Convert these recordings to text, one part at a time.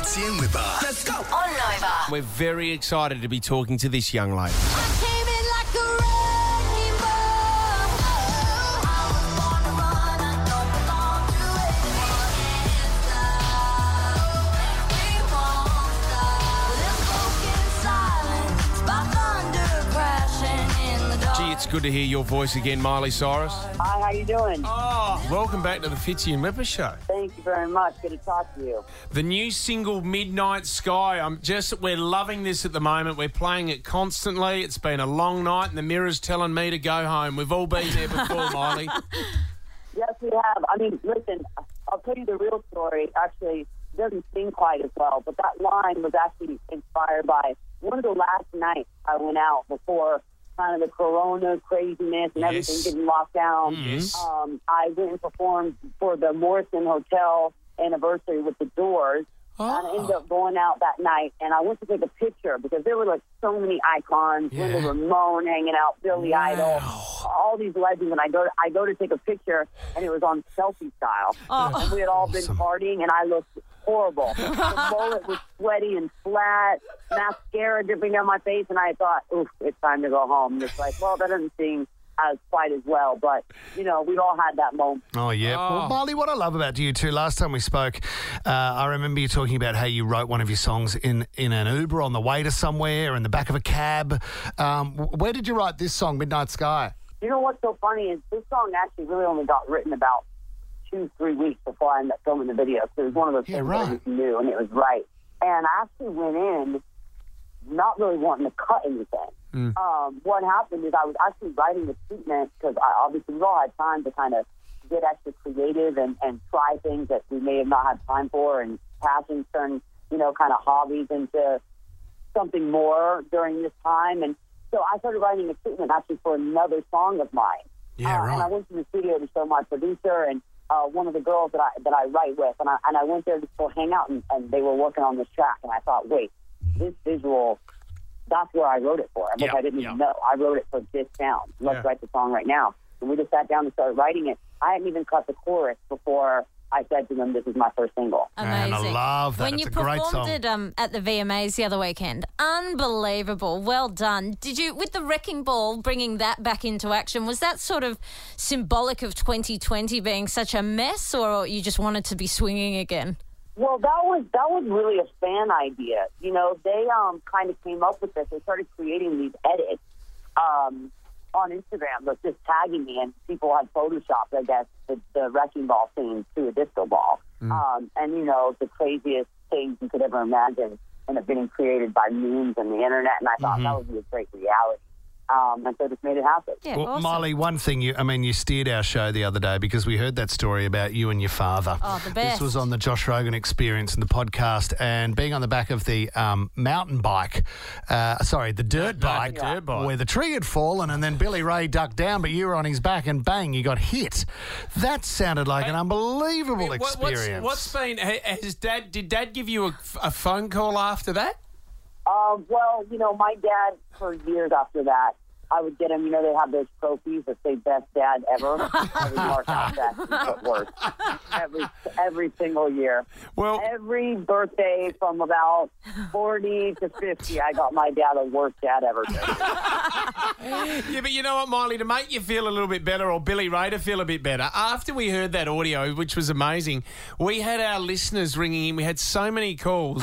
Fitzy and Whipper. Let's go. On Nova. We're very excited to be talking to this young lady. It's good to hear your voice again, Miley Cyrus. Hi, how you doing? Oh, welcome back to the Fitzy and Whipper Show. Thank you very much. Good to talk to you. The new single Midnight Sky. I'm just we're loving this at the moment. We're playing it constantly. It's been a long night and the mirror's telling me to go home. We've all been there before, Miley. Yes, we have. I mean, listen, I'll tell you the real story. Actually, it doesn't sing quite as well, but that line was actually inspired by one of the last nights I went out before kind of the corona craziness and everything getting locked down. Yes. Um, I went and performed for the Morrison Hotel anniversary with the Doors. And I oh. ended up going out that night, and I went to take a picture because there were like so many icons. Yeah. Linda Ramone hanging out, Billy Idol, all these legends. And I go, I go to take a picture, and it was on selfie style. Oh. And we had all been partying, and I looked horrible. the mullet was sweaty and flat, mascara dripping down my face, and I thought, oof, it's time to go home. And it's like, well, that doesn't seem as quite as well, but you know, we've all had that moment. Oh, yeah. Well, Marley, what I love about you too, last time we spoke, uh, I remember you talking about how you wrote one of your songs in, in an Uber on the way to somewhere, in the back of a cab. Um, where did you write this song, Midnight Sky? You know what's so funny is this song actually really only got written about two, three weeks before I ended up filming the video. So it was one of those Yeah, things right. that I just knew and it was right. And I actually went in not really wanting to cut anything. Mm. Um, what happened is I was actually writing the treatment because I obviously we all had time to kind of get extra creative and, and try things that we may have not had time for and passions turn, you know, kind of hobbies into something more during this time. And so I started writing a treatment actually for another song of mine. Yeah, Uh, right. And I went to the studio to show my producer and uh, one of the girls that I that I write with, and I and I went there to go hang out, and, and they were working on this track, and I thought, wait, this visual, that's where I wrote it for, which Yeah, I didn't yeah. even know. I wrote it for this sound. Let's Yeah. write the song right now. And we just sat down and started writing it. I hadn't even cut the chorus before I said to them, "This is my first single." And I love that. When It's you a great performed song. it um, at the VMAs the other weekend, unbelievable. Well done. Did you, with the Wrecking Ball, bringing that back into action, was that sort of symbolic of 2020 being such a mess, or you just wanted to be swinging again? Well, that was that was really a fan idea. You know, they um kind of came up with this. They started creating these edits um, on Instagram, but just tagging me, and people had photoshopped, I guess, the, the wrecking ball scene to a disco ball, um, and you know, the craziest things you could ever imagine end up getting created by memes and the internet. And I thought that would be a great reality, um, and so just made it happen. Yeah, Well, awesome. Molly, one thing you, I mean, you steered our show the other day because we heard that story about you and your father. Oh, the This was on the Josh Rogan experience in the podcast and being on the back of the um, mountain bike, uh, sorry, the dirt No, bike, dirt bike. where the tree had fallen and then Billy Ray ducked down, but you were on his back and bang, you got hit. That sounded like an unbelievable What- what's- experience. what's been? Has Dad? Did Dad give you a, a phone call after that? Um, well, you know, my dad, for years after that, I would get him, you know, they have those trophies that say best dad ever. I would mark out that put every, every single year. Well, Every birthday from about 40 to 50, I got my dad a worst dad ever. Yeah, but you know what, Miley, to make you feel a little bit better, or Billy Ray to feel a bit better, after we heard that audio, which was amazing, we had our listeners ringing in. We had so many calls.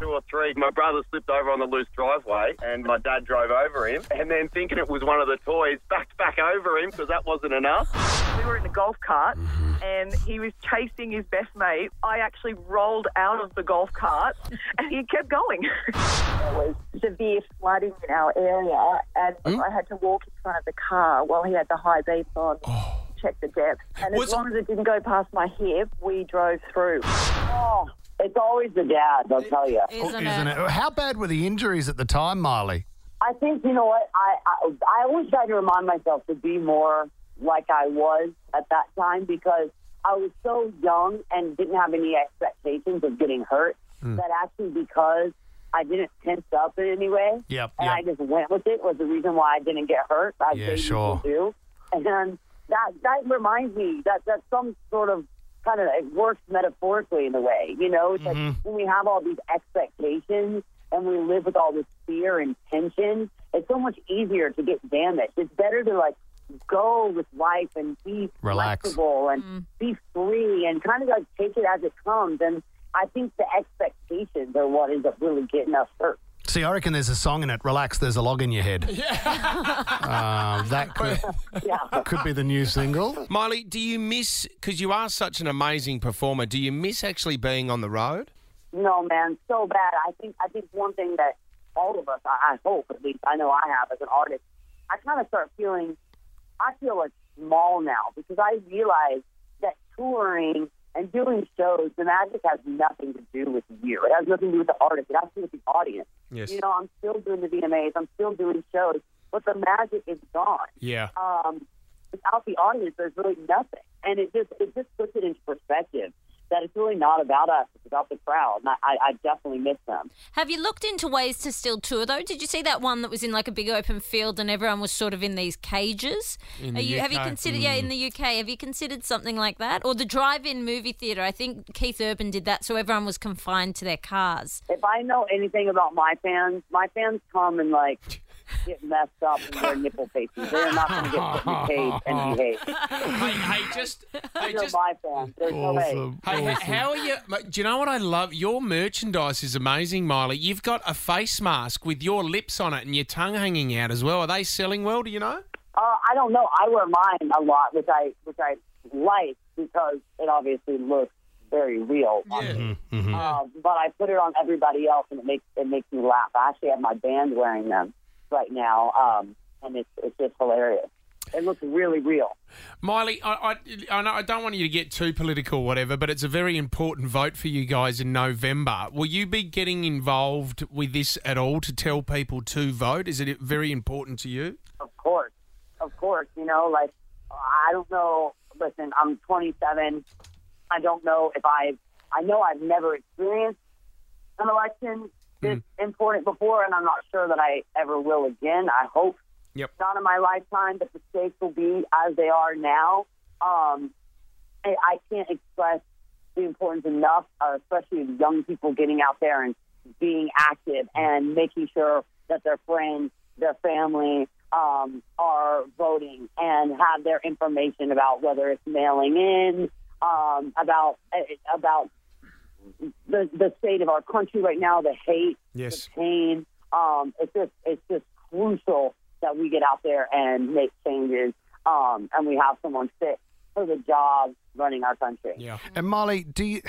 There was two or three. My brother slipped over on the loose driveway, and my dad drove over him. And then, thinking it was one of the toys, backed back over him because that wasn't enough. we were in a golf cart and he was chasing his best mate. I actually rolled out of the golf cart and he kept going. there was severe flooding in our area and hmm? I had to walk in front of the car while he had the high beams on. Oh. Check the depth. And Was- as long as it didn't go past my hip, we drove through. Oh, it's always the dad, I'll tell you. Isn't, Isn't it? it? How bad were the injuries at the time, Miley? I think, you know what, I, I, I always try to remind myself to be more like I was at that time because I was so young and didn't have any expectations of getting hurt hmm. that actually because I didn't tense up in any way Yep, and yep. I just went with it was the reason why I didn't get hurt. I Yeah, sure. will do. And that that reminds me that that's some sort of kind of it works metaphorically in a way. You know, it's like mm-hmm. when we have all these expectations and we live with all this fear and tension, it's so much easier to get damaged. It's better to like go with life and be Relax. flexible and mm-hmm. be free and kind of like take it as it comes. And I think the expectations are what ends up really getting us hurt. See, I reckon there's a song in it. Relax, there's a log in your head. uh, that could, Yeah. could be the new single. Miley, do you miss, because you are such an amazing performer, do you miss actually being on the road? No, man, so bad. I think I think one thing that all of us, I, I hope at least, I know I have as an artist, I kind of start feeling, I feel like small now because I realize that touring and doing shows, the magic has nothing to do with you. It has nothing to do with the artist. It has to do with the audience. Yes. You know, I'm still doing the VMAs. I'm still doing shows, but the magic is gone. Yeah. um, without the audience, there's really nothing. And it just it just puts it into perspective that it's really not about us; it's about the crowd. And I, I, I definitely miss them. Have you looked into ways to still tour though? Did you see that one that was in like a big open field and everyone was sort of in these cages? In Are the you, Have you UK? considered? Mm. Yeah, in the UK, have you considered something like that, or the drive-in movie theater? I think Keith Urban did that, so everyone was confined to their cars. If I know anything about my fans, my fans come and like get messed up and wear nipple pasties. They're not going to get put in a cage and behave. hey, hey, just, hey, They're just. my fans. There's no way. Awesome. Hey, h- how are you? Do you know what I love? Your merchandise is amazing, Miley. You've got a face mask with your lips on it and your tongue hanging out as well. Are they selling well? Do you know? Uh, I don't know. I wear mine a lot, which I which I like because it obviously looks very real. on me. Um, but I put it on everybody else, and it makes it makes me laugh. I actually have my band wearing them right now, um, and it's it's just hilarious. It looks really real. Miley, I, I, I, know, I don't want you to get too political, or whatever, but it's a very important vote for you guys in November. Will you be getting involved with this at all to tell people to vote? Is it very important to you? Of course, of course. You know, like I don't know. Listen, I'm 27. I don't know if I. I know I've never experienced an election this important before, and I'm not sure that I ever will again. I hope Yep. not in my lifetime, but the stakes will be as they are now. Um, I, I can't express the importance enough, uh, especially of young people getting out there and being active and making sure that their friends, their family, um, are voting and have their information about whether it's mailing in, um, about uh, about the the state of our country right now, the hate, Yes. the pain. Um, it's just it's just crucial that we get out there and make changes, um, and we have someone fit for the job running our country. Yeah. And Molly, do you,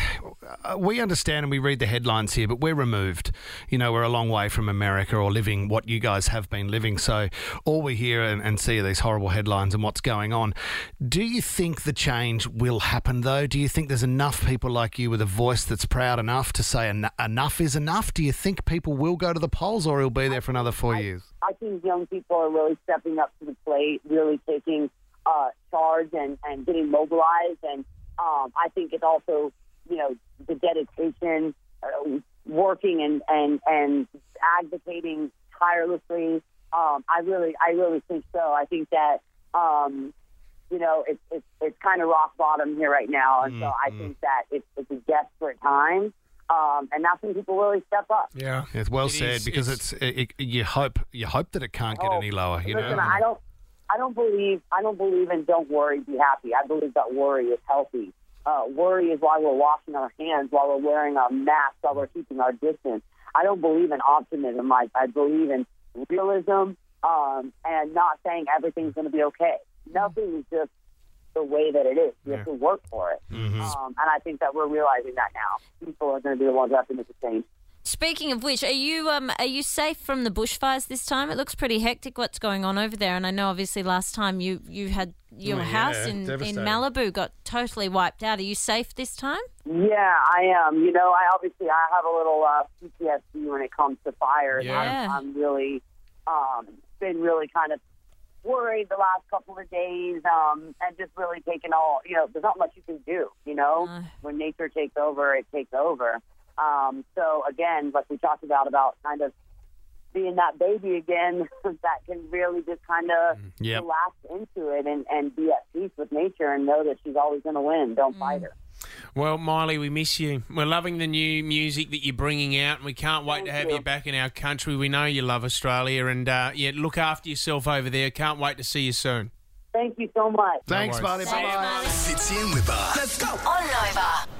uh, we understand and we read the headlines here, but we're removed. You know, we're a long way from America or living what you guys have been living. So all we hear and, and see are these horrible headlines and what's going on. Do you think the change will happen, though? Do you think there's enough people like you with a voice that's proud enough to say en- enough is enough? Do you think people will go to the polls or he'll be there for another four years? I think young people are really stepping up to the plate, really taking uh, charge and, and getting mobilized. And um, I think it's also, you know, the dedication, uh, working and, and, and advocating tirelessly. Um, I really, I really think so. I think that, um, you know, it's, it's, it's kind of rock bottom here right now. And so I think that it's, it's a desperate time. Um, and that's when people really step up. Yeah. It's well It said is- because it's- it's, it, you hope you hope that it can't get Oh, any lower. You Listen, know, I don't, I don't believe, I don't believe in don't worry, be happy. I believe that worry is healthy. Uh, worry is why we're washing our hands, while we're wearing our masks, while we're keeping our distance. I don't believe in optimism. I, I believe in realism um, and not saying everything's going to be okay. Nothing is just the way that it is. You have to work for it. Mm-hmm. Um, and I think that we're realizing that now. People are going to be the ones that have to make the change. Speaking of which, are you um are you safe from the bushfires this time? It looks pretty hectic. What's going on over there? And I know obviously last time you you had your Oh, yeah, house in in. Malibu got totally wiped out. Are you safe this time? Yeah, I am. You know, I obviously I have a little uh, PTSD when it comes to fires. Yeah. I'm, I'm really um, been really kind of worried the last couple of days, um, and just really taking all. You know, there's not much you can do. You know, No. when nature takes over, it takes over. Um, so again, like we talked about, about kind of being that baby again that can really just kind of Yep. relax into it and, and be at peace with nature and know that she's always going to win. Don't fight her. Well, Miley, we miss you. We're loving the new music that you're bringing out, and we can't wait to have you. you. back in our country. We know you love Australia, and uh, yeah, look after yourself over there. Can't wait to see you soon. Thank you so much. Thanks, worries. Marty. Bye bye. Fitzy and Whipper. Let's go on Nova.